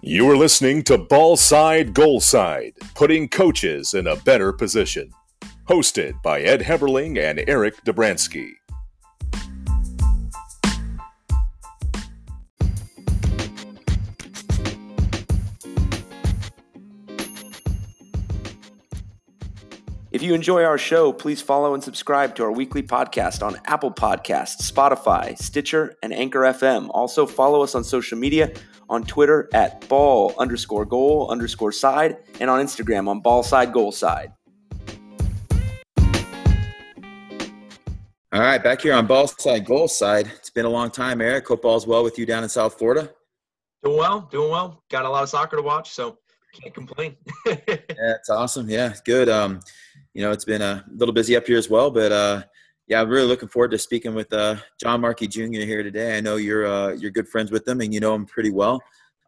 You are listening to Ball Side Goal Side, putting coaches in a better position. Hosted by Ed Heberling and Eric Dobransky. If you enjoy our show, please follow and subscribe to our weekly podcast on Apple Podcasts, Spotify, Stitcher, and Anchor FM. Also, follow us on social media on Twitter at ball underscore goal underscore side and on Instagram on ball side goal side. All right, back here on ball side goal side. It's been a long time, Eric. Hope all's well with you down in South Florida. Doing well, doing well. Got a lot of soccer to watch, so can't complain. yeah, it's awesome. Yeah, good. Um, you know, it's been a little busy up here as well, but uh, yeah, I'm really looking forward to speaking with uh, John Markey Jr. here today. I know you're uh, you're good friends with him and you know him pretty well,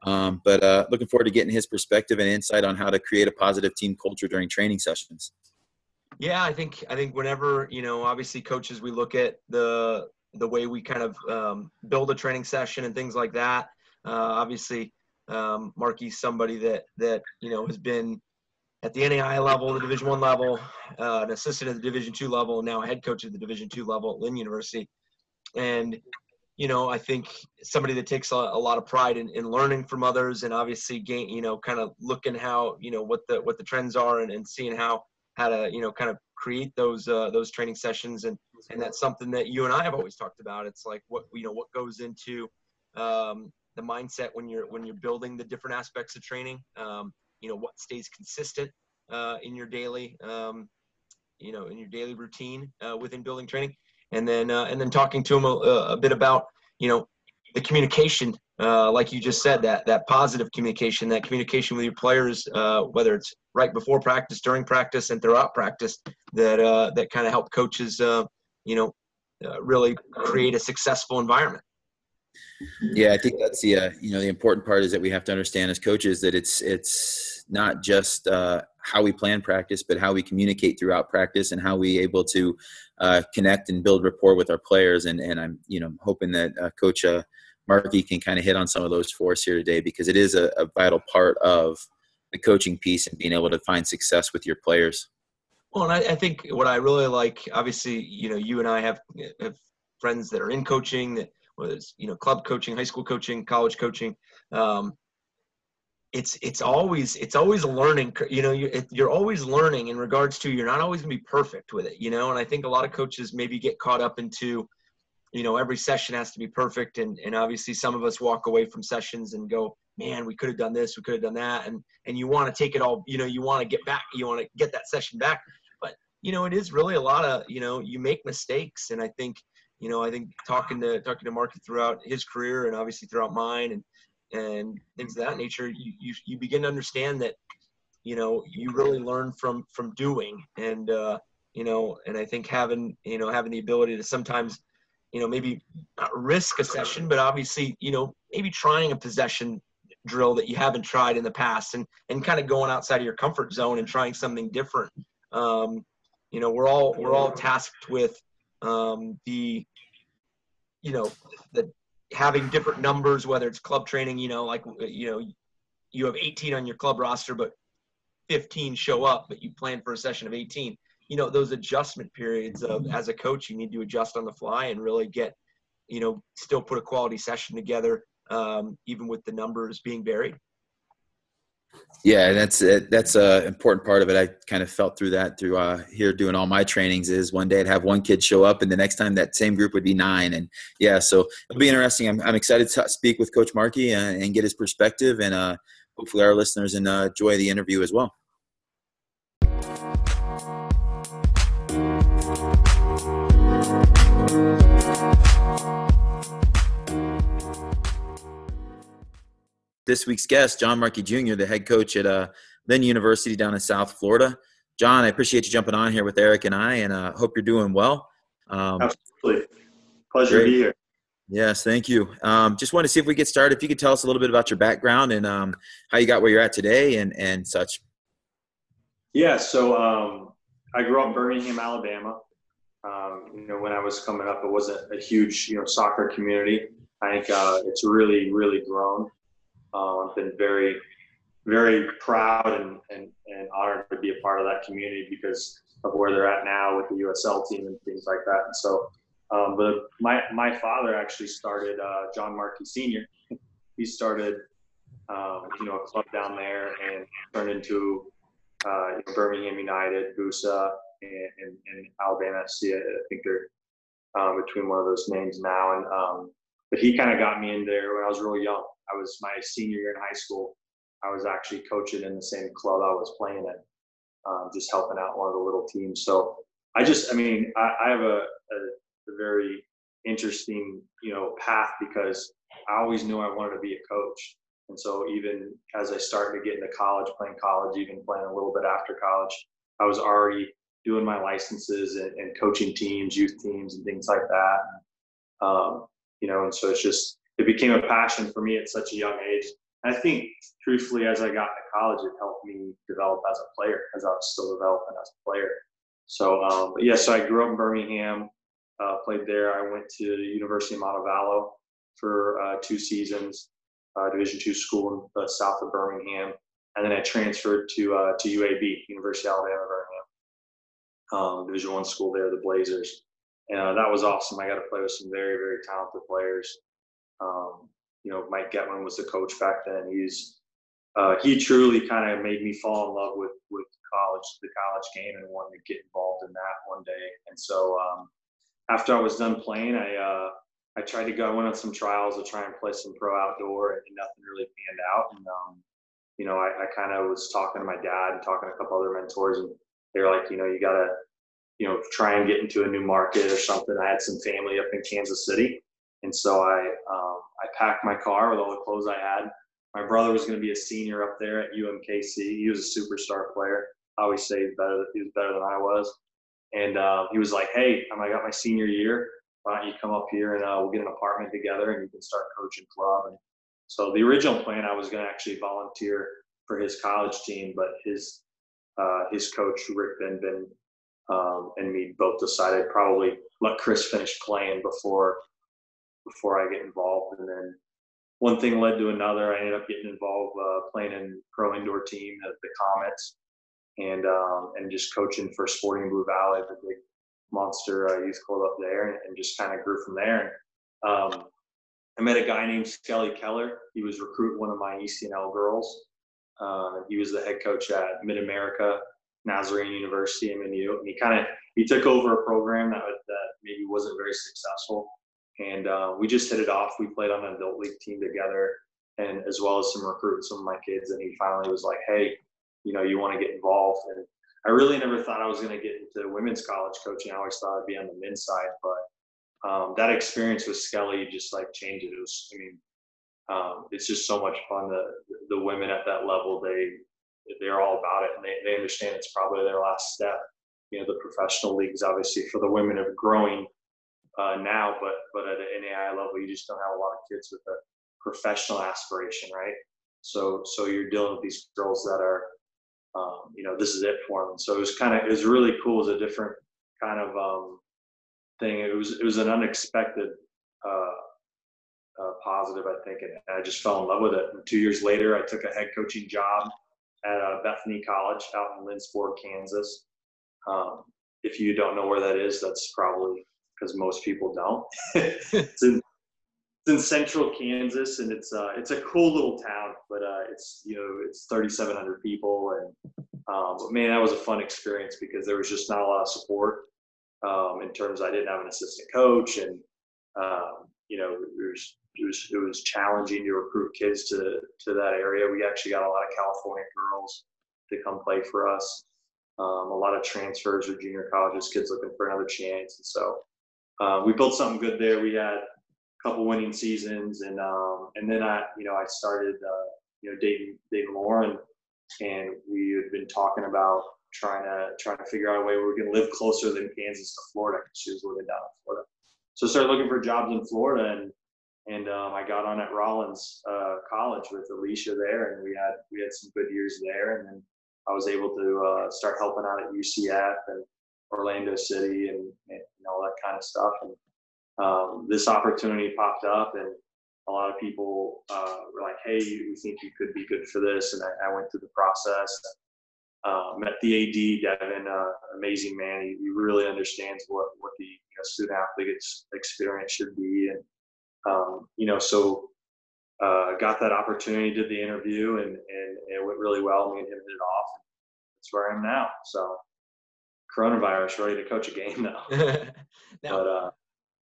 um, but uh, looking forward to getting his perspective and insight on how to create a positive team culture during training sessions. Yeah, I think I think whenever you know, obviously, coaches, we look at the the way we kind of um, build a training session and things like that. Uh, obviously, um, Markey's somebody that that you know has been at the NAIA level, the Division One level, uh, an assistant at the Division Two level, now a head coach at the Division Two level at Lynn University. And you know, I think somebody that takes a, a lot of pride in, in, learning from others, and obviously gain, you know, kind of looking how you know what the what the trends are, and, and seeing how how to you know kind of create those uh, those training sessions, and and that's something that you and I have always talked about. It's like what you know what goes into um, the mindset when you're when you're building the different aspects of training. Um, you know what stays consistent uh, in your daily um, you know in your daily routine uh, within building training. And then uh, and then talking to them a, a, bit about you know the communication uh, like you just said that that positive communication that communication with your players uh, whether it's right before practice during practice and throughout practice that uh, that kind of help coaches you know really create a successful environment. Yeah, I think that's the you know the important part is that we have to understand as coaches that it's it's not just uh, how we plan practice, but how we communicate throughout practice and how we able to uh, connect and build rapport with our players. And and I'm you know hoping that uh, Coach uh, Markey can kind of hit on some of those for us here today because it is a, a vital part of the coaching piece and being able to find success with your players. Well, and I, I think what I really like, obviously, you know, you and I have, have friends that are in coaching that whether it's you know club coaching, high school coaching, college coaching. Um, it's it's always it's always a learning. You know, you, you're always learning in regards to you're not always gonna be perfect with it. You know, and I think a lot of coaches maybe get caught up into you know every session has to be perfect and and obviously some of us walk away from sessions and go man we could have done this we could have done that and and you want to take it all you know you want to get back you want to get that session back but you know it is really a lot of you know you make mistakes and i think you know, I think talking to talking to Mark throughout his career and obviously throughout mine and and things of that nature, you you, you begin to understand that, you know, you really learn from from doing and uh, you know, and I think having you know having the ability to sometimes, you know, maybe not risk a session, but obviously, you know, maybe trying a possession drill that you haven't tried in the past and and kind of going outside of your comfort zone and trying something different. Um, you know, we're all we're all tasked with um, the you know the having different numbers whether it's club training you know like you know you have 18 on your club roster but 15 show up but you plan for a session of 18 you know those adjustment periods of as a coach you need to adjust on the fly and really get you know still put a quality session together um, even with the numbers being varied yeah, that's uh, that's an important part of it. I kind of felt through that through uh, here doing all my trainings. Is one day I'd have one kid show up, and the next time that same group would be nine. And yeah, so it'll be interesting. I'm, I'm excited to speak with Coach Markey and, uh, and get his perspective, and uh, hopefully our listeners enjoy the interview as well. This week's guest, John Markey Jr., the head coach at uh, Lynn University down in South Florida. John, I appreciate you jumping on here with Eric and I, and uh, hope you're doing well. Um, Absolutely. Pleasure great. to be here. Yes, thank you. Um, just want to see if we get started. If you could tell us a little bit about your background and um, how you got where you're at today and, and such. Yeah, so um, I grew up in Birmingham, Alabama. Um, you know, when I was coming up, it wasn't a huge, you know, soccer community. I think uh, it's really, really grown Uh, I've been very, very proud and, and, and honored to be a part of that community because of where they're at now with the USL team and things like that. And so, um, but my my father actually started uh, John Markey Senior. he started, um, you know, a club down there and turned into uh, Birmingham United, BUSA, and, and, and Alabama FC. I think they're um, between one of those names now. And um, but he kind of got me in there when I was really young. I was my senior year in high school. I was actually coaching in the same club I was playing in, um, just helping out one of the little teams. So I just, I mean, I, I have a, a, a very interesting, you know, path because I always knew I wanted to be a coach. And so even as I started to get into college, playing college, even playing a little bit after college, I was already doing my licenses and, and coaching teams, youth teams, and things like that. Um, you know, and so it's just it became a passion for me at such a young age. I think, truthfully, as I got into college, it helped me develop as a player, as I was still developing as a player. So, um, yeah, so I grew up in Birmingham, uh, played there. I went to the University of Montevallo for uh, two seasons, uh, Division two school in the south of Birmingham, and then I transferred to uh, to UAB, University of Alabama Birmingham, um, Division one school there, the Blazers. And uh, that was awesome. I got to play with some very, very talented players. Um, you know, Mike Getman was the coach back then. He's uh, he truly kind of made me fall in love with with college, the college game, and wanted to get involved in that one day. And so um, after I was done playing, I uh, I tried to go. I went on some trials to try and play some pro outdoor, and nothing really panned out. And um, you know, I, I kind of was talking to my dad and talking to a couple other mentors, and they were like, you know, you gotta, you know, try and get into a new market or something. I had some family up in Kansas City, and so I um, I packed my car with all the clothes I had. My brother was going to be a senior up there at UMKC. He was a superstar player. I always say better. He was better than I was. And uh, he was like, "Hey, I got my senior year. Why don't you come up here and uh, we'll get an apartment together and you can start coaching club." And so the original plan, I was going to actually volunteer for his college team, but his uh, his coach Rick Benben um, and me both decided probably let Chris finish playing before before I get involved. And then one thing led to another. I ended up getting involved uh, playing in pro indoor team at the Comets and um, and just coaching for Sporting Blue Valley, the big monster uh, youth club up there, and, and just kind of grew from there. And, um, I met a guy named Skelly Keller. He was recruiting one of my ECNL girls. Uh, he was the head coach at Mid America Nazarene University, MNU, and he kind of he took over a program that that maybe wasn't very successful and uh, we just hit it off. We played on an adult league team together, and as well as some recruits, some of my kids. And he finally was like, "Hey, you know, you want to get involved?" And I really never thought I was going to get into women's college coaching. I always thought I'd be on the men's side, but um, that experience with Skelly just like changed it. It was, I mean, um, it's just so much fun. The the women at that level, they they're all about it, and they they understand it's probably their last step. You know, the professional leagues, obviously, for the women of growing uh, now, but but at an NAIA level, you just don't have a lot of kids with a professional aspiration, right? So so you're dealing with these girls that are, um, you know, this is it for them. So it was kind of it was really cool. It was a different kind of um, thing. It was it was an unexpected uh, uh, positive, I think, and I just fell in love with it. And two years later, I took a head coaching job at uh, Bethany College out in Lindsborg, Kansas. Um, if you don't know where that is, that's probably because most people don't. it's, in, it's in central Kansas, and it's uh, it's a cool little town, but uh, it's you know it's 3,700 people, and um, but man, that was a fun experience because there was just not a lot of support um, in terms. I didn't have an assistant coach, and um, you know it was, it was it was challenging to recruit kids to to that area. We actually got a lot of California girls to come play for us. Um, a lot of transfers or junior colleges, kids looking for another chance. And so uh, we built something good there. We had a couple winning seasons, and um, and then I, you know, I started, uh, you know, dating dating Lauren, and we had been talking about trying to trying to figure out a way we to live closer than Kansas to Florida because she was living down in Florida. So I started looking for jobs in Florida, and and um, I got on at Rollins uh, College with Alicia there, and we had we had some good years there, and then I was able to uh, start helping out at UCF and Orlando City and, and, all that kind of stuff. And um, this opportunity popped up, and a lot of people uh, were like, "Hey, we think you could be good for this," and I, I went through the process. Uh, met the AD, Devin, uh, amazing man. He, he, really understands what what the you know, student athlete experience should be, and um, you know, so uh, got that opportunity, did the interview, and, and, and it went really well. Me and him hit it off. That's where I am now. So coronavirus, ready to coach a game now. now but, uh,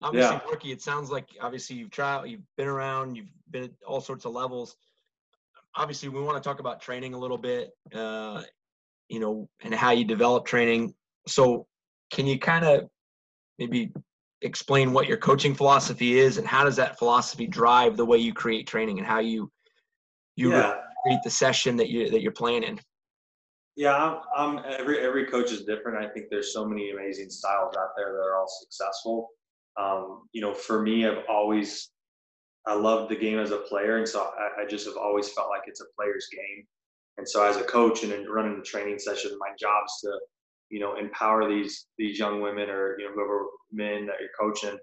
obviously, yeah. rookie. It sounds like obviously you've tried, you've been around, you've been at all sorts of levels. Obviously, we want to talk about training a little bit, uh, you know, and how you develop training. So, can you kind of maybe explain what your coaching philosophy is and how does that philosophy drive the way you create training and how you you yeah. create the session that you that you're planning yeah I'm, I'm, every every coach is different. I think there's so many amazing styles out there that are all successful. Um, you know for me i've always i love the game as a player and so I, I just have always felt like it's a player's game. And so as a coach and in running the training session my job is to you know empower these these young women or you know whoever men that you're coaching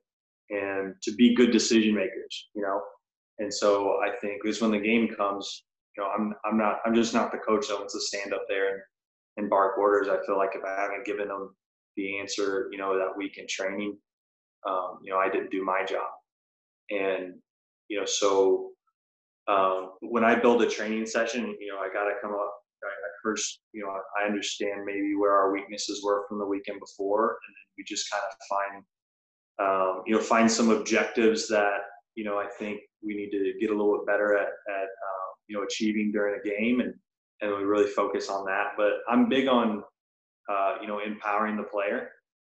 and to be good decision makers you know? And so i think because when the game comes you know i'm i'm not i'm just not the coach that wants to stand up there and, and bark orders. I feel like if i haven't given them the answer you know that week in training um, you know i didn't do my job. And you know so um, when i build a training session you know i got to come up first, you know, I understand maybe where our weaknesses were from the weekend before, and we just kind of find, um, you know, find some objectives that you know I think we need to get a little bit better at, at uh, you know, achieving during a game, and and we really focus on that. But I'm big on, uh, you know, empowering the player.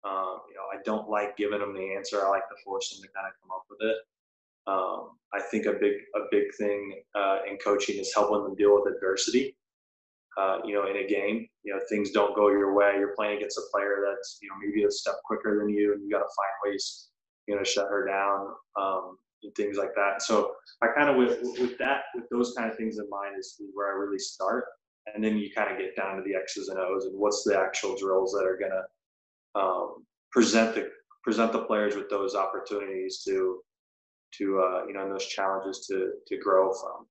Um, you know, I don't like giving them the answer. I like to force them to kind of come up with it. Um, I think a big a big thing uh, in coaching is helping them deal with adversity uh, you know, in a game. You know, things don't go your way. You're playing against a player that's, you know, maybe a step quicker than you, and you got to find ways, you know, to shut her down um, and things like that. So I kind of with with that, with those kind of things in mind, is where I really start, and then you kind of get down to the X's and O's and what's the actual drills that are gonna um, present the present the players with those opportunities to to uh, you know and those challenges to to grow from.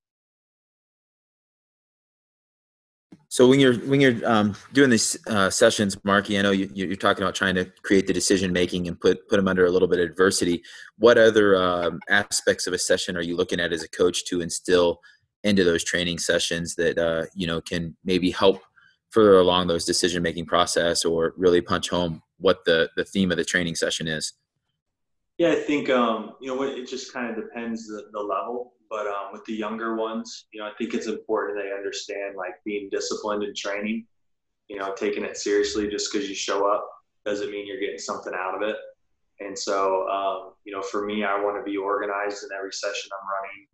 So when you're when you're um, doing these uh, sessions, Markey, I know you, you're talking about trying to create the decision making and put put them under a little bit of adversity. What other um, aspects of a session are you looking at as a coach to instill into those training sessions that uh, you know can maybe help further along those decision making process or really punch home what the the theme of the training session is? Yeah, I think um, you know it just kind of depends the, the level. But um, with the younger ones, you know, I think it's important they understand like being disciplined in training. You know, taking it seriously just because you show up doesn't mean you're getting something out of it. And so, um, you know, for me, I want to be organized in every session I'm running.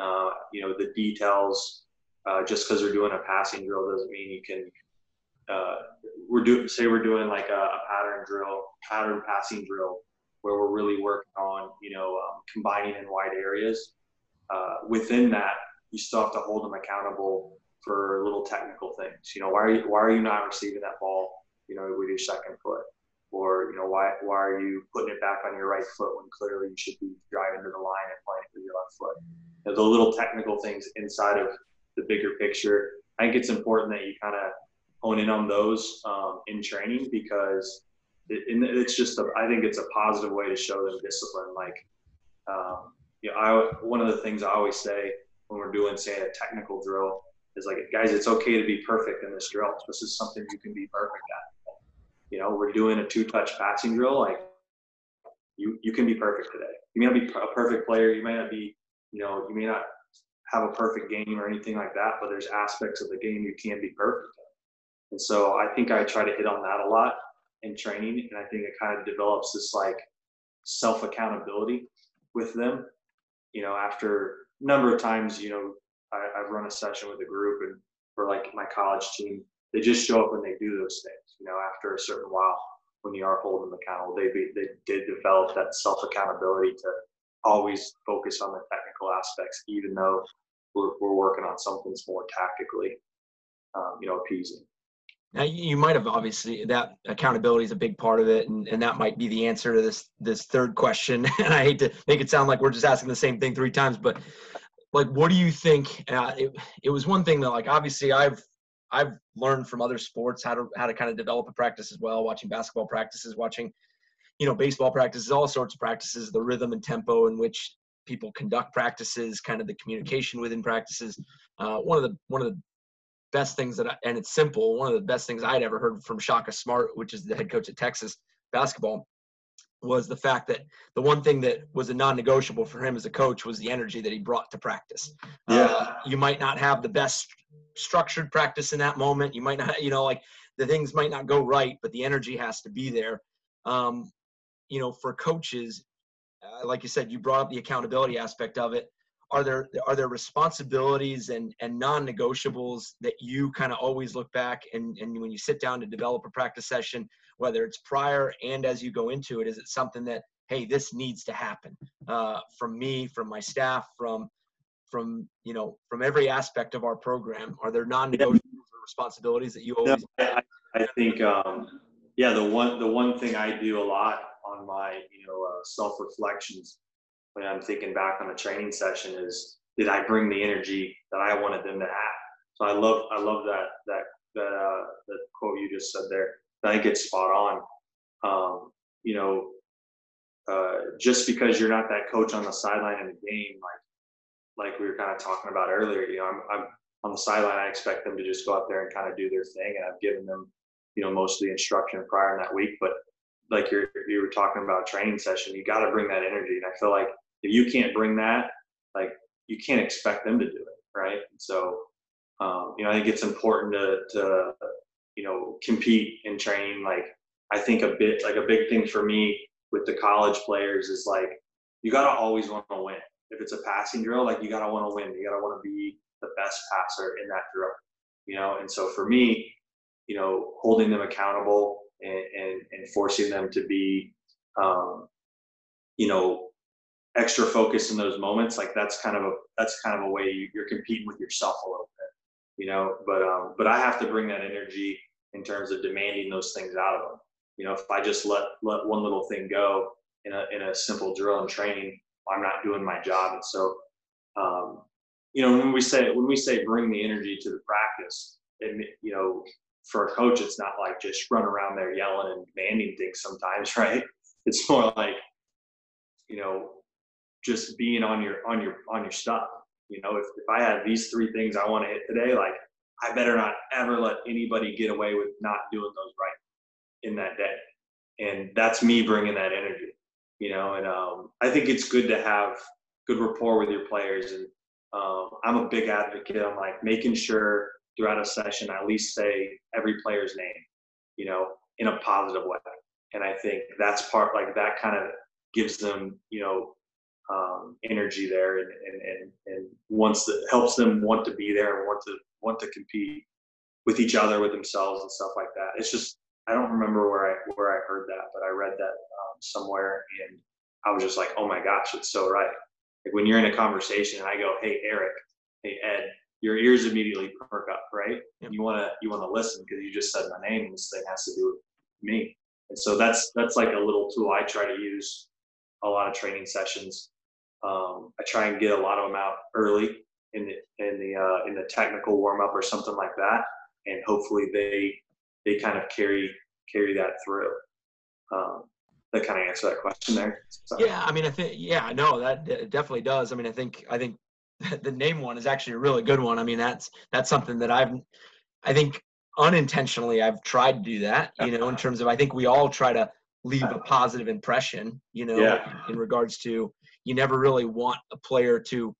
Uh, you know, the details. Uh, just because we're doing a passing drill doesn't mean you can. Uh, we're doing say we're doing like a, a, pattern drill, pattern passing drill, where we're really working on you know um, combining in wide areas uh, within that, you still have to hold them accountable for little technical things. You know, why are you, why are you not receiving that ball? You know, with your second foot, or you know, why why are you putting it back on your right foot when clearly you should be driving to the line and playing with your left foot? You know, the little technical things inside of the bigger picture. I think it's important that you kind of hone in on those um, in training because it, it's just a, I think it's a positive way to show them discipline. Like um, you know, I one of the things I always say when we're doing say a technical drill is like, guys, it's okay to be perfect in this drill. This is something you can be perfect at. You know, we're doing a two-touch passing drill. Like, you you can be perfect today. You may not be a perfect player. You may not be, you know, you may not have a perfect game or anything like that. But there's aspects of the game you can be perfect in. And so I think I try to hit on that a lot in training, and I think it kind of develops this like self accountability with them you know, after a number of times, you know, I, have run a session with a group and for like my college team, they just show up when they do those things. You know, after a certain while, when you are holding them accountable, they be, they did develop that self accountability to always focus on the technical aspects, even though we're, we're working on something more tactically, um, you know, appeasing. Now you might have obviously that accountability is a big part of it, and, and that might be the answer to this this third question. And I hate to make it sound like we're just asking the same thing three times, but like, what do you think? Uh, it, it was one thing that like obviously I've I've learned from other sports how to how to kind of develop a practice as well, watching basketball practices, watching you know baseball practices, all sorts of practices, the rhythm and tempo in which people conduct practices, kind of the communication within practices. Uh, one of the one of the best things that I, and it's simple. One of the best things I'd ever heard from Shaka Smart, which is the head coach at Texas basketball, was the fact that the one thing that was a non-negotiable for him as a coach was the energy that he brought to practice. Yeah. Uh, you might not have the best structured practice in that moment. You might not, you know, like the things might not go right, but the energy has to be there. Um, you know, for coaches, uh, like you said, you brought up the accountability aspect of it are there are there responsibilities and and non-negotiables that you kind of always look back and and when you sit down to develop a practice session whether it's prior and as you go into it is it something that hey this needs to happen? Uh, from me from my staff from from you know from every aspect of our program are there non-negotiables or responsibilities that you always I, I think um, yeah the one the one thing i do a lot on my you know uh, self-reflections when I'm thinking back on a training session is did I bring the energy that I wanted them to have? So I love I love that that that uh, quote you just said there. I think it's spot on. Um, you know, uh, just because you're not that coach on the sideline in the game, like like we were kind of talking about earlier, you know, I'm, I'm on the sideline. I expect them to just go out there and kind of do their thing, and I've given them, you know, most of the instruction prior in that week. But like you're you were talking about training session, you got to bring that energy, and I feel like if you can't bring that, like you can't expect them to do it, right? So, um, you know, I think it's important to, to, you know, compete and train. Like, I think a bit, like a big thing for me with the college players is like, you got to always want to win. If it's a passing drill, like you got to want to win. You got to want to be the best passer in that drill, you know? And so for me, you know, holding them accountable and, and, and forcing them to be, um, you know, extra focused in those moments, like that's kind of a that's kind of a way you're competing with yourself a little bit, you know. But um, but I have to bring that energy in terms of demanding those things out of them. You know, if I just let let one little thing go in a in a simple drill and training, I'm not doing my job. And so, um, you know, when we say when we say bring the energy to the practice, and you know, for a coach, it's not like just run around there yelling and demanding things. Sometimes, right? It's more like, you know, just being on your on your on your stuff. You know, if, if I had these three things I want to hit today, like I better not ever let anybody get away with not doing those right in that day. And that's me bringing that energy, you know. And um, I think it's good to have good rapport with your players. And um, I'm a big advocate. I'm like making sure throughout a session at least say every player's name, you know, in a positive way. And I think that's part like that kind of gives them, you know, um, energy there and, and, and, and wants helps them want to be there and want to want to compete with each other with themselves and stuff like that. It's just i don't remember where i where i heard that but i read that um, somewhere and i was just like oh my gosh it's so right. Like when you're in a conversation and i go hey eric. Hey ed your ears immediately perk up right yep. you want to you want to listen because you just said my name and this thing has to do with me and so that's that's like a little tool i try to use a lot of training sessions um, I try and get a lot of them out early in the in the uh, in the technical warm up or something like that, and hopefully they they kind of carry carry that through. Um, that kind of answer that question there. So. Yeah, I mean, I think yeah, no, that definitely does. I mean, I think I think the name one is actually a really good one. I mean, that's that's something that I've I think unintentionally I've tried to do that. You know, in terms of I think we all try to leave a positive impression. You know, yeah. in regards to you never really want a player to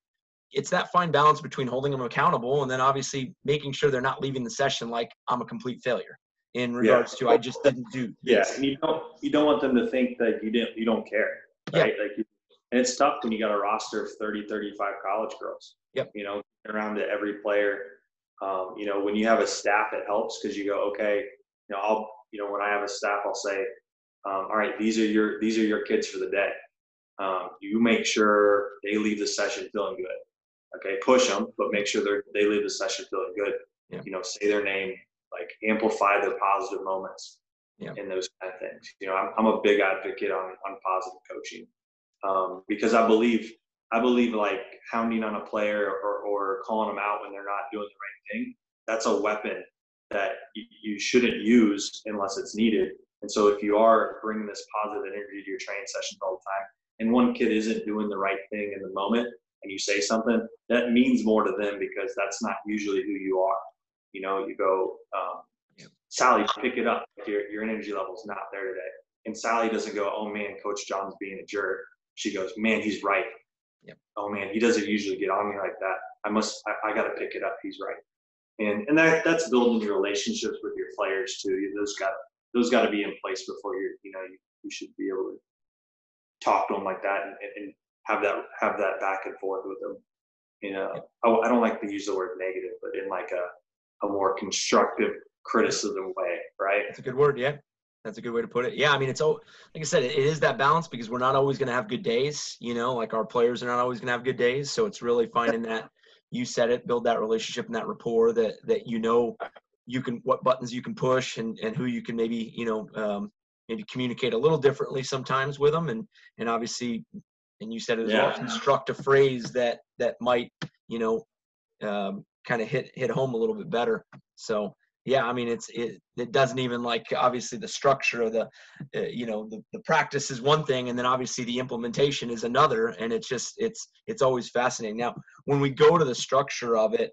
it's that fine balance between holding them accountable and then obviously making sure they're not leaving the session like I'm a complete failure in regards yeah. to I just didn't do this. Yeah, and you don't you don't want them to think that you didn't you don't care. Right? Yeah. Like and it's tough when you got a roster of 30, 35 college girls. Yep. You know, around to every player. Um, you know, when you have a staff, it helps because you go, okay, you know, I'll, you know, when I have a staff, I'll say, um, all right, these are your these are your kids for the day um, you make sure they leave the session feeling good. Okay, push them, but make sure they they leave the session feeling good. You know, say their name, like amplify their positive moments yeah. in those kind of things. You know, I'm, I'm a big advocate on, on positive coaching um, because I believe, I believe like hounding on a player or, or calling them out when they're not doing the right thing, that's a weapon that you, shouldn't use unless it's needed. And so if you are bringing this positive energy to your training sessions all the time, and one kid isn't doing the right thing in the moment, and you say something, that means more to them because that's not usually who you are. You know, you go, um, Sally, pick it up. Your, your energy level's not there today. And Sally doesn't go, oh man, Coach John's being a jerk. She goes, man, he's right. Yep. Oh man, he doesn't usually get on me like that. I must, I, I got to pick it up. He's right. And, and that, that's building your relationships with your players too. Those got, those got to be in place before you're, you know, you, you should be able to talk to them like that and, and have that, have that back and forth with them. You know, I, I don't like to use the word negative, but in like a, a more constructive criticism way, right? That's a good word. Yeah. That's a good way to put it. Yeah, I mean, it's like I said, it is that balance because we're not always going to have good days. You know, like our players are not always going to have good days. So it's really finding that you said it, build that relationship and that rapport that that you know you can what buttons you can push and and who you can maybe you know um, maybe communicate a little differently sometimes with them and and obviously and you said it as yeah. well construct a phrase that that might you know um, kind of hit hit home a little bit better. So yeah i mean it's it, it doesn't even like obviously the structure of the uh, you know the, the practice is one thing and then obviously the implementation is another and it's just it's it's always fascinating. Now when we go to the structure of it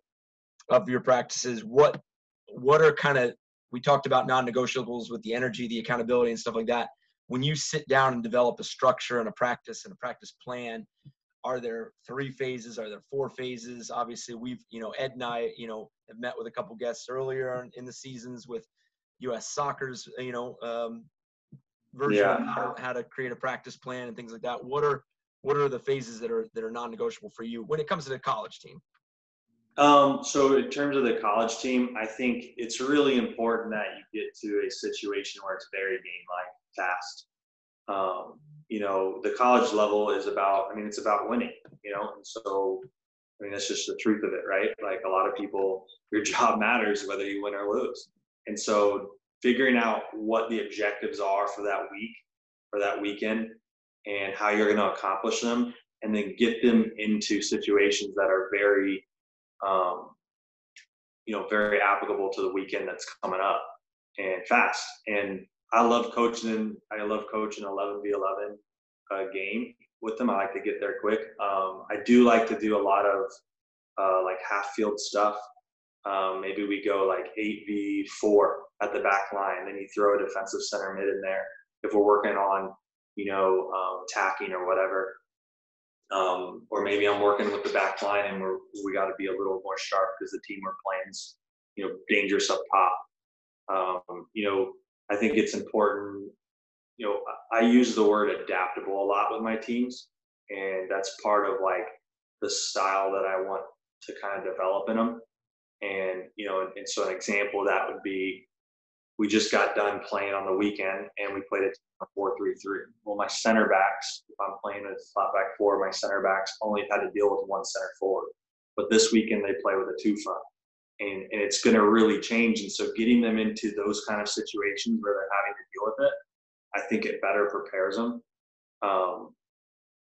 of your practices what what are kind of we talked about non-negotiables with the energy the accountability and stuff like that. When you sit down and develop a structure and a practice and a practice plan are there three phases? Are there four phases? Obviously we've you know ed and i you know have met with a couple guests earlier in the seasons with US Soccer's you know um, version yeah. of how, how to create a practice plan and things like that. What are what are the phases that are that are non-negotiable for you when it comes to the college team? Um, so in terms of the college team i think it's really important that you get to a situation where it's very game like fast. Um, you know, the college level is about, I mean, it's about winning, you know, and so, I mean, that's just the truth of it, right? Like a lot of people, your job matters whether you win or lose. And so figuring out what the objectives are for that week or that weekend and how you're going to accomplish them and then get them into situations that are very, um, you know, very applicable to the weekend that's coming up and fast. And I love coaching. I love coaching 11 v 11 uh, game with them. I like to get there quick. Um, I do like to do a lot of uh, like half field stuff. Um, maybe we go like 8v4 at the back line, then you throw a defensive center mid in there if we're working on, you know, um, tacking or whatever. Um, or maybe I'm working with the back line and we're, we got to be a little more sharp because the team we're playing's, you know, dangerous up top. Um, you know, I think it's important. You know, I use the word adaptable a lot with my teams, and that's part of like the style that I want to kind of develop in them. And you know, and, so an example of that would be we just got done playing on the weekend and we played a four three three. Well, my center backs, if I'm playing a flat back four, my center backs only had to deal with one center forward. But this weekend they play with a two front and, and it's going to really change. And so getting them into those kind of situations where they're having to deal with it, I think it better prepares them um,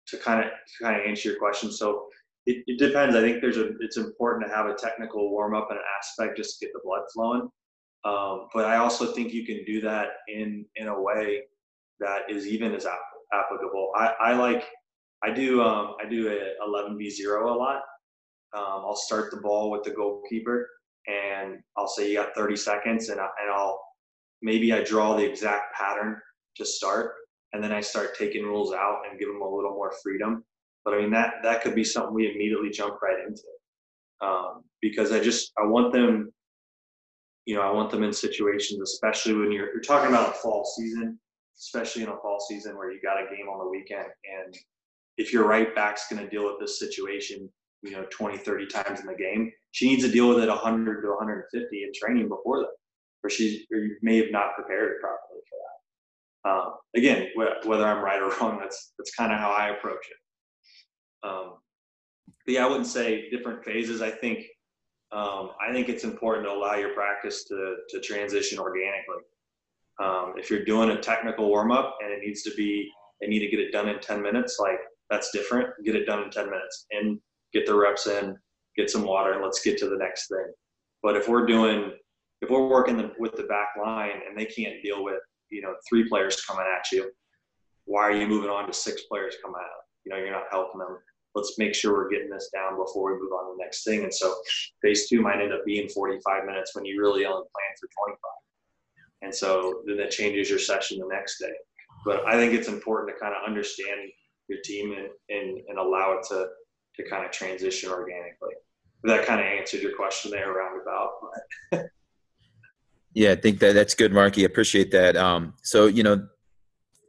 to kind of to kind of answer your question. So it, it depends. I think there's a it's important to have a technical warm up and an aspect just to get the blood flowing. Um, but I also think you can do that in in a way that is even as applicable. I, I like I do um, I do a 11 v 0 a lot. Um, I'll start the ball with the goalkeeper and I'll say you got 30 seconds and, I, and I'll maybe I draw the exact pattern to start and then I start taking rules out and give them a little more freedom. But I mean that that could be something we immediately jump right into um, because I just I want them, you know, I want them in situations, especially when you're you're talking about a fall season, especially in a fall season where you got a game on the weekend and if your right back's going to deal with this situation you know 20 30 times in the game. She needs to deal with it 100 to 150 in training before that or she or you may have not prepared properly for that. Um, again wh- whether i'm right or wrong that's that's kind of how i approach it. Um, but yeah i wouldn't say different phases. I think um, I think it's important to allow your practice to, to transition organically. Um, if you're doing a technical warm up and it needs to be, they need to get it done in 10 minutes, like that's different. Get it done in 10 minutes. And get the reps in, get some water, and let's get to the next thing. But if we're doing, if we're working the, with the back line and they can't deal with, you know, three players coming at you, why are you moving on to six players coming at You know, you're not helping them let's make sure we're getting this down before we move on to the next thing. And so phase two might end up being 45 minutes when you really only plan for 25. And so then that changes your session the next day. But I think it's important to kind of understand your team and, and, and allow it to, to kind of transition organically. That kind of answered your question there roundabout. yeah, I think that that's good, Markey. Appreciate that. Um, so, you know,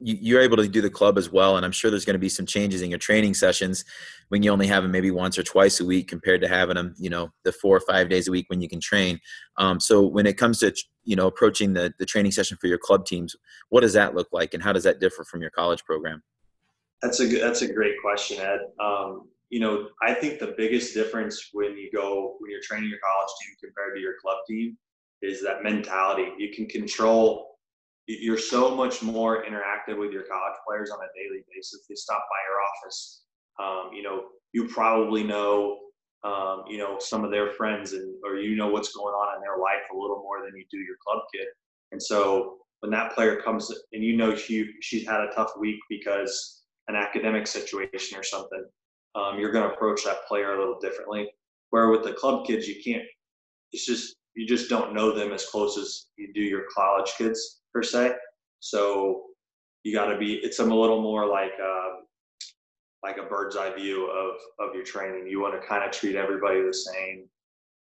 you, are able to do the club as well and i'm sure there's going to be some changes in your training sessions when you only have them maybe once or twice a week compared to having them you know the four or five days a week when you can train um, so when it comes to you know approaching the, the training session for your club teams what does that look like and how does that differ from your college program that's a that's a great question ed um, you know i think the biggest difference when you go when you're training your college team compared to your club team is that mentality you can control you're so much more interactive with your college players on a daily basis. They stop by your office. Um, you know, you probably know, um, you know, some of their friends and, or you know what's going on in their life a little more than you do your club kid. And so when that player comes and you know she, she's had a tough week because an academic situation or something, um, you're going to approach that player a little differently. Where with the club kids, you can't, it's just, you just don't know them as close as you do your college kids per se. So you got to be. It's a little more like um, like a bird's eye view of of your training. You want to kind of treat everybody the same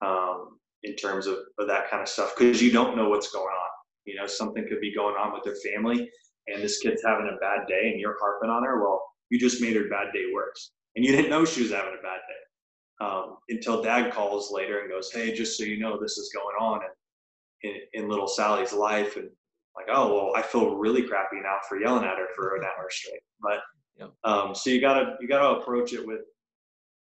um, in terms of, of that kind of stuff because you don't know what's going on. You know, something could be going on with their family, and this kid's having a bad day, and you're harping on her. Well, you just made her bad day worse, and you didn't know she was having a bad day um, until Dad calls later and goes, "Hey, just so you know, this is going on." And in, in little Sally's life, and like, oh well, I feel really crappy now for yelling at her for an hour straight. But yep. um, so you gotta you gotta approach it with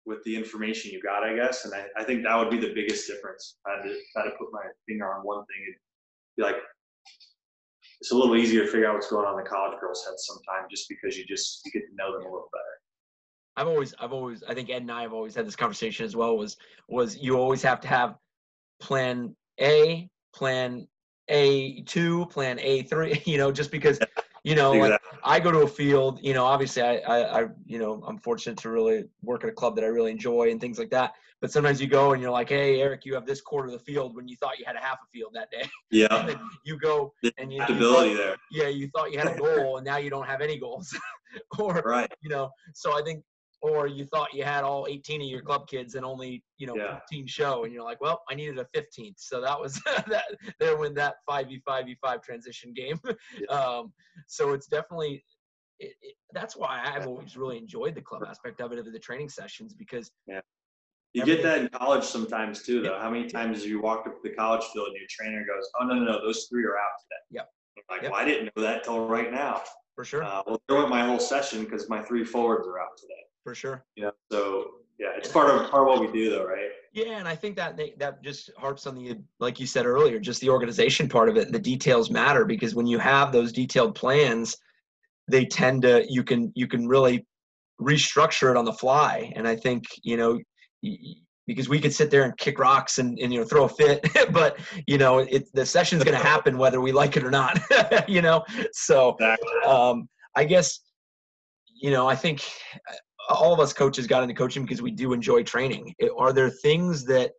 with the information you got, I guess. And I, I think that would be the biggest difference. I had to try to put my finger on one thing and be like, it's a little easier to figure out what's going on in the college girls' heads sometimes, just because you just you get to know them a little better. I've always, I've always, I think Ed and I have always had this conversation as well. Was was you always have to have plan A, plan a2, plan A3, you know, just because, you know, exactly. like I go to a field, you know, obviously I, I, I, you know, I'm fortunate to really work at a club that I really enjoy and things like that. But sometimes you go and you're like, hey, Eric, you have this quarter of the field when you thought you had a half a field that day. Yeah. you go and you, stability you thought, there. Yeah, you thought you had a goal and now you don't have any goals. or, right. you know, so I think or you thought you had all 18 of your club kids and only you know yeah. 15 show and you're like well i needed a 15th so that was that there when that 5v5v5 transition game yeah. um, so it's definitely it, it, that's why i've always really enjoyed the club aspect of it of the training sessions because yeah. You get that in college sometimes too though. How many times you walk up to the college field and your trainer goes oh no no no those three are out today. Yep like yep. well i didn't know that till right now. For sure. Uh, well there went my whole session because my three forwards are out today for sure. Yeah. So yeah, it's part of part of what we do, though, right? Yeah, and I think that they, that just harps on the like you said earlier, just the organization part of it. The details matter because when you have those detailed plans, they tend to you can you can really restructure it on the fly. And I think you know because we could sit there and kick rocks and, and you know throw a fit, but you know it, the session's going to happen whether we like it or not. you know, so um, I guess you know I think all of us coaches got into coaching because we do enjoy training. Are there things that,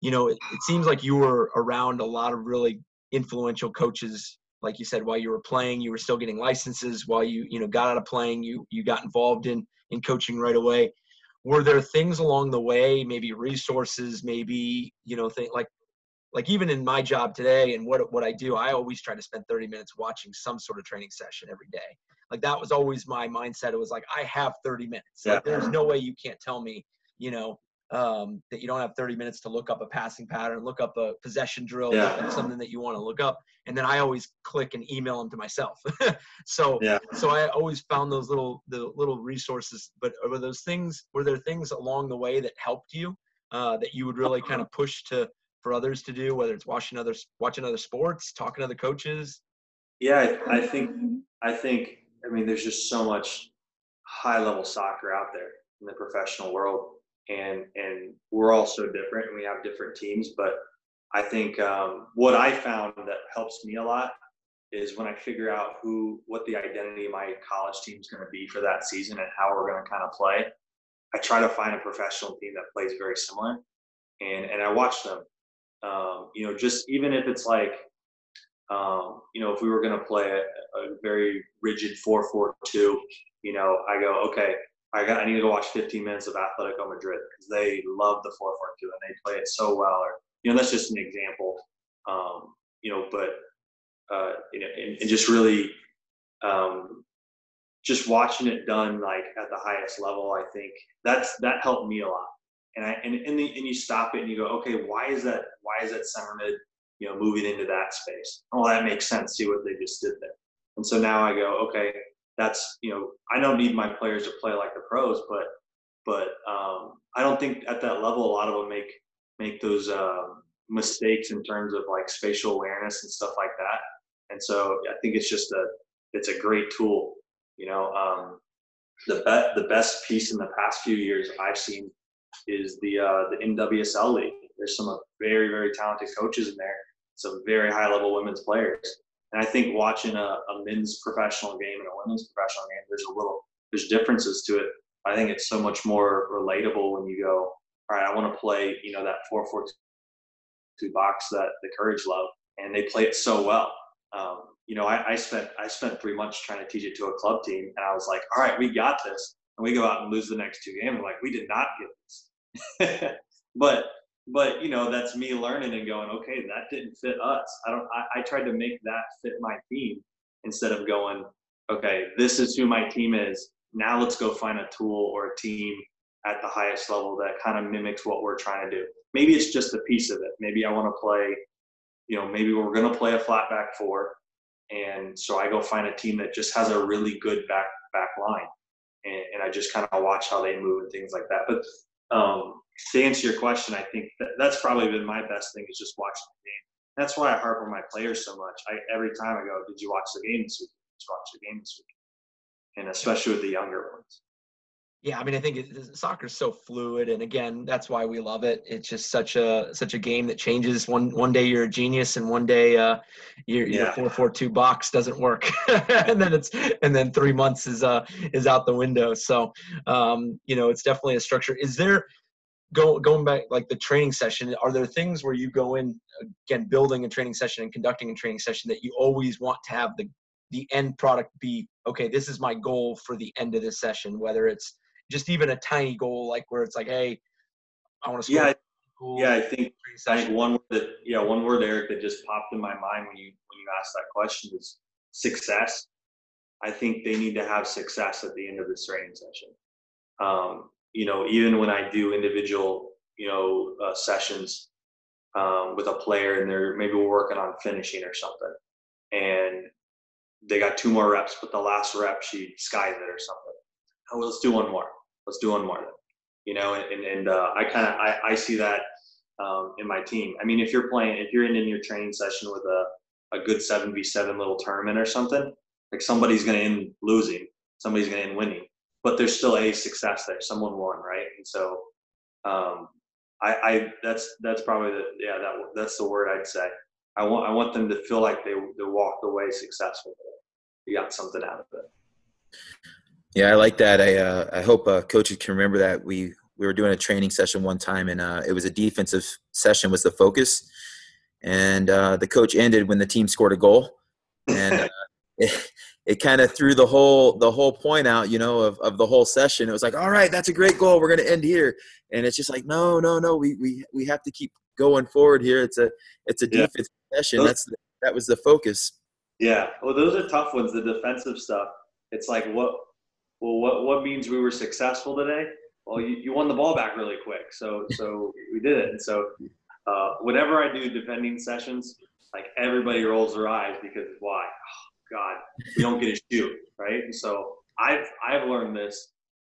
you know, it, it, seems like you were around a lot of really influential coaches, like you said, while you were playing, you were still getting licenses. While you, you know, got out of playing, you you got involved in in coaching right away. Were there things along the way, maybe resources, maybe you know, think like like even in my job today and what what I do, I always try to spend 30 minutes watching some sort of training session every day. Like that was always my mindset. It was like I have 30 minutes. Yeah. Like there's no way you can't tell me, you know, um, that you don't have 30 minutes to look up a passing pattern, look up a possession drill, yeah. something that you want to look up. And then I always click and email them to myself. so, yeah. so I always found those little, the little resources, but were those things, were there things along the way that helped you uh, that you would really kind of push to for others to do, whether it's watching other watching other sports, talking to other coaches? Yeah, I, I think I think I mean there's just so much high level soccer out there in the professional world, and and we're all so different, and we have different teams. But I think um, what I found that helps me a lot is when I figure out who what the identity of my college team is going to be for that season and how we're going to kind of play. I try to find a professional team that plays very similar, and and I watch them. Um, you know, just even if it's like, um, you know, if we were going to play a, a very rigid four-four-two, you know, I go, okay, I got I need to watch 15 minutes of Atletico Madrid because they love the four-four-two and they play it so well. Or you know, that's just an example. Um, you know, but uh, you know, and, and just really um, just watching it done like at the highest level, I think that's that helped me a lot. And I and and, the, and you stop it and you go, okay, why is that? Why is that center mid, you know, moving into that space? Oh, that makes sense. See what they just did there. And so now I go, okay, that's you know, I don't need my players to play like the pros, but but um, I don't think at that level a lot of them make make those um, mistakes in terms of like spatial awareness and stuff like that. And so I think it's just a it's a great tool you know, um, the be- the best piece in the past few years I've seen is the uh, the NWSL league. There's some very very talented coaches in there, some very high level women's players, and I think watching a, a men's professional game and a women's professional game, there's a little there's differences to it. I think it's so much more relatable when you go, all right, I want to play, you know, that four four two box that the Courage love, and they play it so well. Um, you know, I, I, spent I spent three months trying to teach it to a club team, and I was like, all right, we got this, and we go out and lose the next two games. I'm like, we did not get this, but but you know, that's me learning and going, okay, that didn't fit us. I don't. I, I tried to make that fit my team instead of going, okay, this is who my team is. Now let's go find a tool or a team at the highest level that kind of mimics what we're trying to do. Maybe it's just a piece of it. Maybe I want to play, you know, maybe we're going to play a flat back four and so I go find a team that just has a really good back back line, and, and I just kind of watch how they move and things like that. But um, to answer your question, I think that, that's probably been my best thing is just watching the game. That's why I harp on my players so much. I every time I go, "Did you watch the game this week? Did you watch the game this week?" And especially with the younger ones yeah i mean i think it, soccer is so fluid and again that's why we love it. It's just such a such a game that changes. One one day you're a genius and one day uh your, yeah. your 442 box doesn't work. And then it's and then three months is uh is out the window. So um you know it's definitely a structure. Is there go going back like the training session are there things where you go in again building a training session and conducting a training session that you always want to have the the end product be okay this is my goal for the end of this session whether it's just even a tiny goal like where it's like, hey, I want to score. Yeah, yeah, I think I think one word that yeah one word Eric that just popped in my mind when you when you asked that question is success. I think they need to have success at the end of this training session. Um, you know, even when I do individual you know uh, sessions um, with a player and they're maybe we're working on finishing or something, and they got two more reps, but the last rep she skies it or something. Oh, let's do one more let's do one more then. You know, and, and uh, I kind of I, I see that um, in my team. I mean, if you're playing, if you're in, in your training session with a, a good seven v seven little tournament or something, like somebody's going to end losing, somebody's going to end winning, but there's still a success there. Someone won, right? And so, um, I, I that's that's probably the yeah that that's the word I'd say. I want I want them to feel like they they walked away successful. You got something out of it. Yeah, I like that. I uh, I hope uh, coaches can remember that we we were doing a training session one time, and uh, it was a defensive session was the focus, and uh, the coach ended when the team scored a goal, and uh, it, it kind of threw the whole the whole point out, you know, of, of the whole session. It was like, all right, that's a great goal. We're going to end here, and it's just like, no, no, no. We we we have to keep going forward here. It's a it's a yeah. defensive session. That's that was the focus. Yeah, well, those are tough ones. The defensive stuff. It's like what well, what, what means we were successful today? Well, you, you won the ball back really quick. So, so we did it. And so, uh, whenever I do defending sessions, like everybody rolls their eyes because why? Oh, God, we don't get a shoot, right? And so I've, I've learned this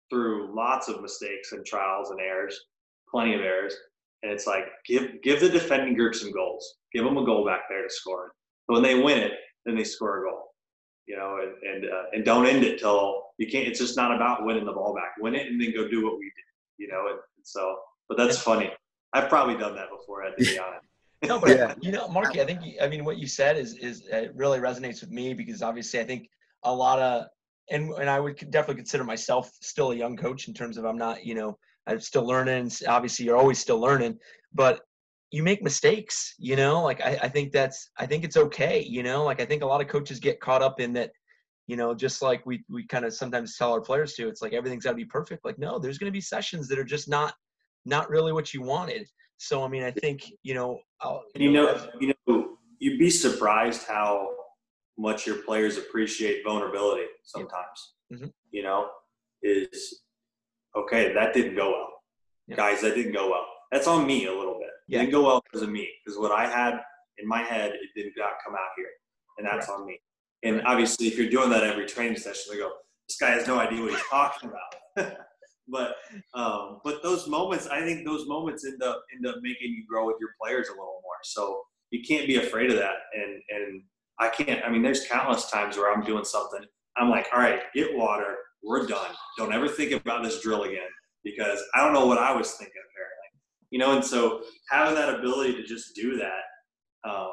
through lots of mistakes and trials and errors, plenty of errors. and it's like give give the defending group some goals, give them a goal back there to score it. But when they win it, then they score a goal, you know, and and uh, and don't end it till you can't. It's just not about winning the ball back. Win it and then go do what we did, you know. And, and so, but that's funny. I've probably done that before, Ed, to be honest. No, but yeah. you know, Markey, I think I mean what you said is is it really resonates with me because obviously I think a lot of and and I would definitely consider myself still a young coach in terms of I'm not you know I'm still learning. Obviously, you're always still learning, but you make mistakes. You know, like I, I think that's I think it's okay. You know, like I think a lot of coaches get caught up in that. You know, just like we we kind of sometimes tell our players to, it's like everything's got to be perfect. Like no, there's going to be sessions that are just not not really what you wanted so I mean, I think you know. I'll, you, you know, know, you know, you'd be surprised how much your players appreciate vulnerability. Sometimes, mm-hmm. you know, is okay. That didn't go well, yeah. guys. That didn't go well. That's on me a little bit. Yeah. It didn't go well because of me. Because what I had in my head, it did not come out here, and that's right. on me. And right. obviously, if you're doing that every training session, they go, "This guy has no idea what he's talking about." but um, but those moments, I think those moments end up end up making you grow with your players a little more. So you can't be afraid of that. And and I can't. I mean, there's countless times where I'm doing something. I'm like, all right, get water. We're done. Don't ever think about this drill again because I don't know what I was thinking apparently. You know, and so having that ability to just do that, um,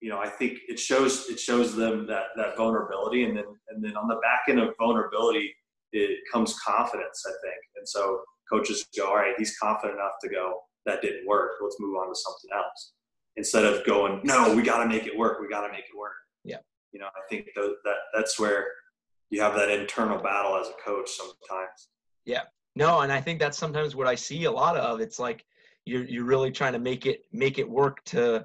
you know, I think it shows it shows them that that vulnerability, and then and then on the back end of vulnerability it comes confidence, I think. And so coaches go, all right, he's confident enough to go, that didn't work. Let's move on to something else. Instead of going, no, we got to make it work. We got to make it work. Yeah. You know, I think that that's where you have that internal battle as a coach sometimes. Yeah. No, and I think that's sometimes what I see a lot of. It's like you're you're really trying to make it make it work to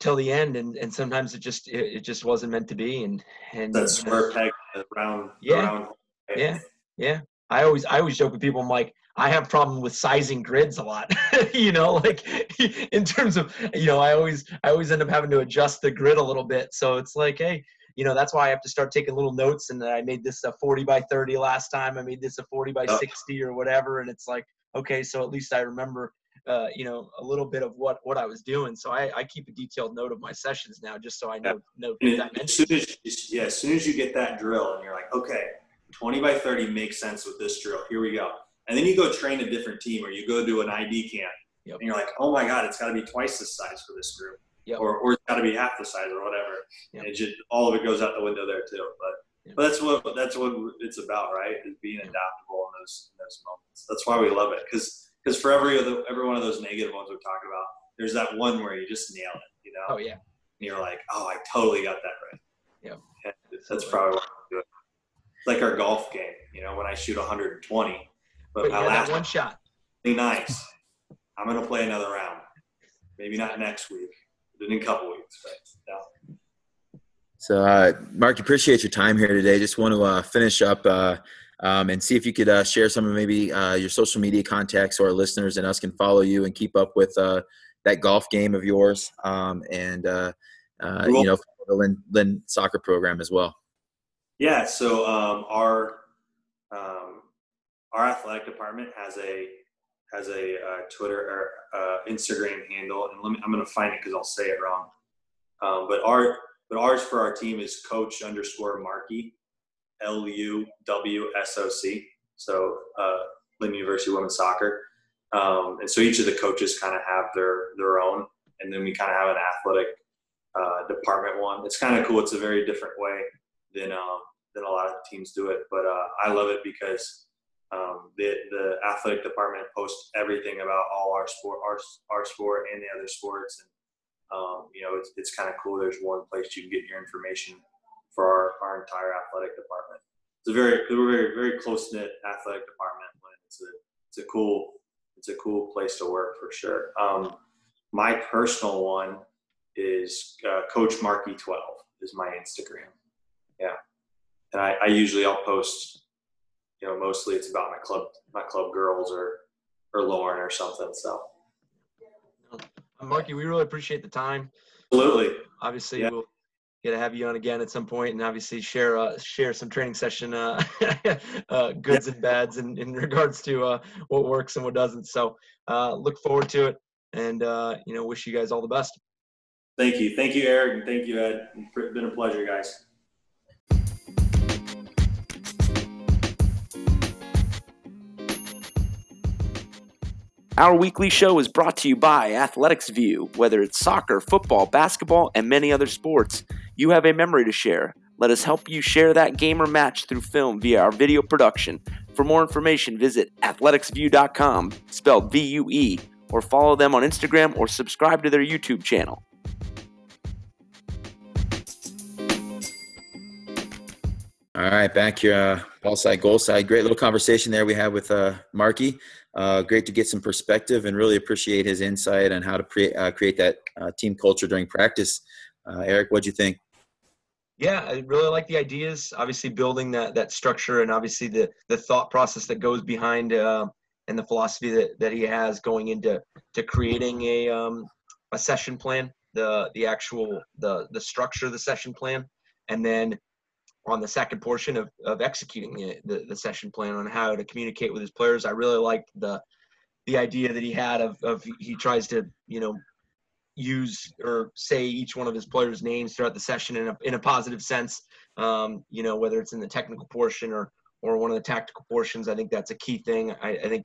till the end and and sometimes it just it, it just wasn't meant to be and and that square peg round yeah round yeah, yeah. I always I always joke with people. I'm like, I have problem with sizing grids a lot. you know, like in terms of you know, I always I always end up having to adjust the grid a little bit. So it's like, hey, you know, that's why I have to start taking little notes. And I made this a 40 by 30 last time. I made this a 40 by 60 or whatever. And it's like, okay, so at least I remember. Uh, you know, a little bit of what what I was doing. So I, I keep a detailed note of my sessions now, just so I know know. As soon as yeah, as soon as you get that drill, and you're like, okay, 20 by 30 makes sense with this drill. Here we go. And then you go train a different team or you go do an ID camp yep. and you're like, oh my God, it's got to be twice the size for this group. Yep. Or, or it's got to be half the size or whatever. Yep. And just, all of it goes out the window there too. But, but that's what, that's what it's about, right? Is being adaptable in those, in those moments. That's why we love it. Cause, cause for every other, every one of those negative ones we're talking about, there's that one where you just nail it, you know? Oh yeah. And you're like, oh, I totally got that right. Yeah. That's probably what I'm doing like our golf game. You know, when I shoot 120, but, but my last one shot. Be nice. I'm gonna play another round. Maybe not next week, but in a couple weeks. But yeah. So, uh, Mark, appreciate your time here today. Just want to uh, finish up uh, um, and see if you could uh, share some of maybe uh, your social media contacts so our listeners and us can follow you and keep up with uh, that golf game of yours um, and cool. you know the Lynn, Lynn soccer program as well. Yeah, so um, our um, our athletic department has a has a uh, Twitter or uh, Instagram handle, and let me, I'm going to find it because I'll say it wrong. Um, but our but ours for our team is Coach underscore Markey, L U W S O C. So uh, Lynn University Women's Soccer, um, and so each of the coaches kind of have their their own, and then we kind of have an athletic uh, department one. It's kind of cool. It's a very different way than um, than a lot of teams do it. But uh, I love it because um, the the athletic department posts everything about all our sport, our our sport, and the other sports, and um, you know it's it's kind of cool. There's one place you can get your information for our, our entire athletic department. It's a very we're very very close knit athletic department. It's a it's a cool it's a cool place to work for sure. Um, my personal one is uh, Coach Markey twelve is my Instagram. Yeah and I, I usually I'll post, you know, mostly it's about my club, my club girls or, or Lauren or something. So. Markey, we really appreciate the time. Absolutely. Obviously, yeah. we'll get to have you on again at some point, and obviously share uh, share some training session uh, uh, goods and bads in, in regards to uh, what works and what doesn't. So uh, look forward to it, and uh, you know, wish you guys all the best. Thank you, thank you, Eric, and thank you, Ed. It's been a pleasure, guys. Our weekly show is brought to you by Athletics Vue. Whether it's soccer, football, basketball, and many other sports, you have a memory to share. Let us help you share that game or match through film via our video production. For more information, visit athleticsvue.com, spelled V U E, or follow them on Instagram or subscribe to their YouTube channel. All right, back here, uh, ball side, goal side. Great little conversation there we had with uh, Markey. Uh, great to get some perspective and really appreciate his insight on how to pre- uh, create that uh, team culture during practice. Uh, Eric, what'd you think? Yeah, I really like the ideas. Obviously, building that that structure and obviously the the thought process that goes behind uh, and the philosophy that, that he has going into to creating a um, a session plan, the the actual the the structure of the session plan, and then on the second portion of, of executing the, the, the, session plan on how to communicate with his players. I really liked the the idea that he had of, of he tries to you know use or say each one of his players' names throughout the session in a in a positive sense. Um, you know whether it's in the technical portion or or one of the tactical portions. I think that's a key thing. I, I think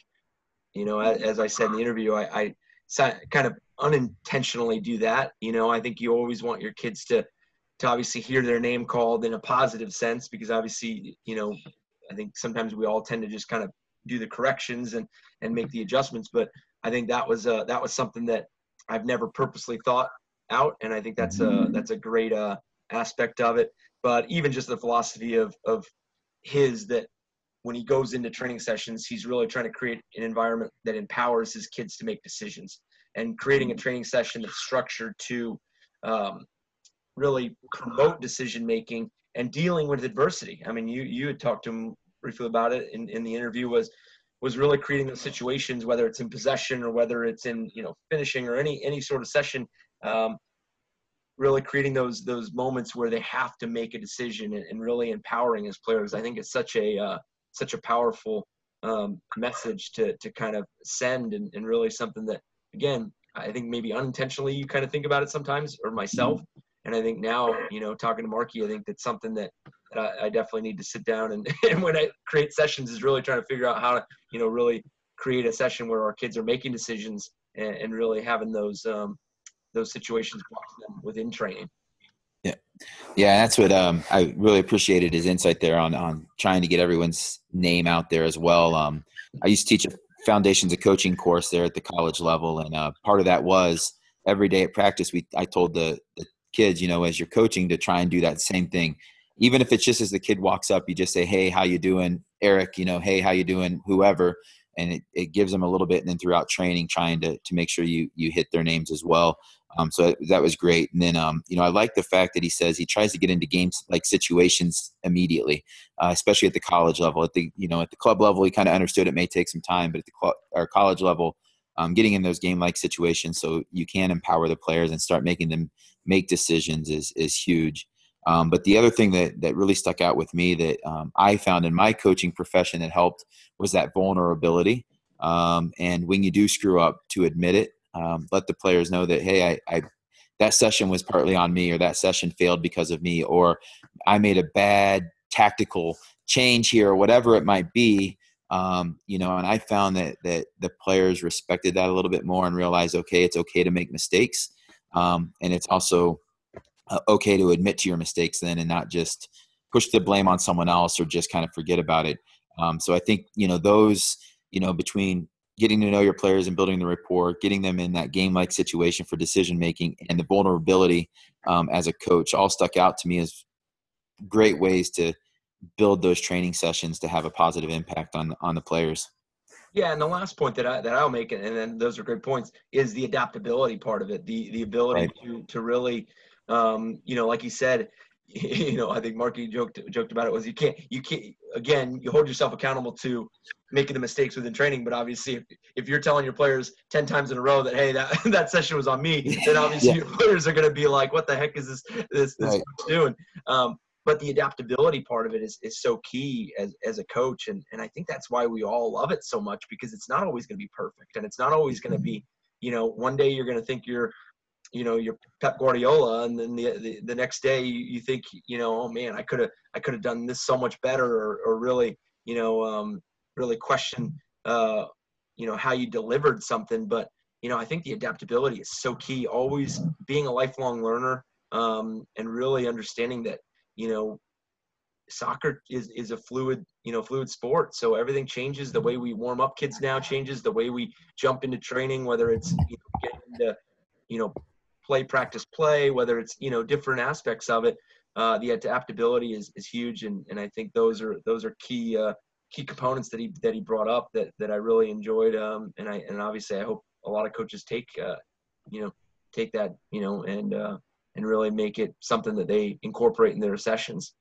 you know as, as, I said in the interview, I, I kind of unintentionally do that. You know I think you always want your kids to to obviously hear their name called in a positive sense because obviously you know i think sometimes we all tend to just kind of do the corrections and and make the adjustments but i think that was uh that was something that i've never purposely thought out and i think that's a that's a great uh aspect of it. But even just the philosophy of of his that when he goes into training sessions he's really trying to create an environment that empowers his kids to make decisions. And creating a training session that's structured to um, really promote decision making and dealing with adversity. I mean, you you had talked to him briefly about it in, in the interview was was really creating those situations, whether it's in possession or whether it's in you know finishing or any any sort of session. Um, really creating those those moments where they have to make a decision and, and really empowering as players. I think it's such a uh, such a powerful um, message to to kind of send and, and really something that again I think maybe unintentionally you kind of think about it sometimes or myself. Mm-hmm and I think now, you know, talking to Markey, I think that's something that, that I, I, definitely need to sit down and, and when I create sessions is really trying to figure out how to, you know, really create a session where our kids are making decisions and, and really having those um, those situations within training. Yeah, yeah, that's what um, I really appreciated his insight there on on trying to get everyone's name out there as well. Um, I used to teach a foundations of coaching course there at the college level, and uh, part of that was every day at practice we I told the, the kids, you know, as you're coaching to try and do that same thing. Even if it's just as the kid walks up, you just say, Hey, how you doing? Eric, you know, Hey, how you doing? Whoever. And it, it gives them a little bit. And then throughout training, trying to, to make sure you, you hit their names as well. Um, so that was great. And then, um, you know, I like the fact that he says he tries to get into games like situations immediately, uh, especially at the college level. At the, you know, at the club level, he kind of understood it may take some time, but at the cl- or college level, um, getting in those game like situations so you can empower the players and start making them make decisions is is huge. Um, but the other thing that that really stuck out with me that um, I found in my coaching profession that helped was that vulnerability. Um, and when you do screw up, to admit it, um, let the players know that hey, I, I that session was partly on me, or that session failed because of me, or I made a bad tactical change here, or whatever it might be. Um, you know, and I found that that the players respected that a little bit more and realized, okay, it's okay to make mistakes, um, and it's also uh, okay to admit to your mistakes then and not just push the blame on someone else or just kind of forget about it. Um, so I think you know those you know between getting to know your players and building the rapport, getting them in that game-like situation for decision making, and the vulnerability um, as a coach all stuck out to me as great ways to build those training sessions to have a positive impact on on the players. Yeah, and the last point that I that I'll make, and then those are great points, is the adaptability part of it. The the ability right. to to really, um, you know, like you said, you know, I think Markey joked joked about it was you can't you can't again you hold yourself accountable to making the mistakes within training, but obviously if, if you're telling your players ten times in a row that hey that that session was on me, then obviously yeah. your players are going to be like, what the heck is this this this right. doing? Um, but the adaptability part of it is, is so key as, as a coach. And, and i think that's why we all love it so much because it's not always going to be perfect and it's not always going to be you know one day you're going to think you're you know you're Pep Guardiola, and then the the, the next day you, you, think you know oh man I could have I could have done this so much better or, or really you know um, really question uh, you know how you delivered something. But you know I think the adaptability is so key. Always being a lifelong learner um, and really understanding that you know soccer is, is a fluid you know fluid sport. So everything changes. The way we warm up kids now changes. The way we jump into training whether it's you know, getting you know play practice play whether it's you know different aspects of it uh, the adaptability is, is huge. And, and i think those are those are key uh, key components that he that he brought up that that i really enjoyed um, and i and obviously i hope a lot of coaches take uh, you know take that you know and uh, and really make it something that they incorporate in their sessions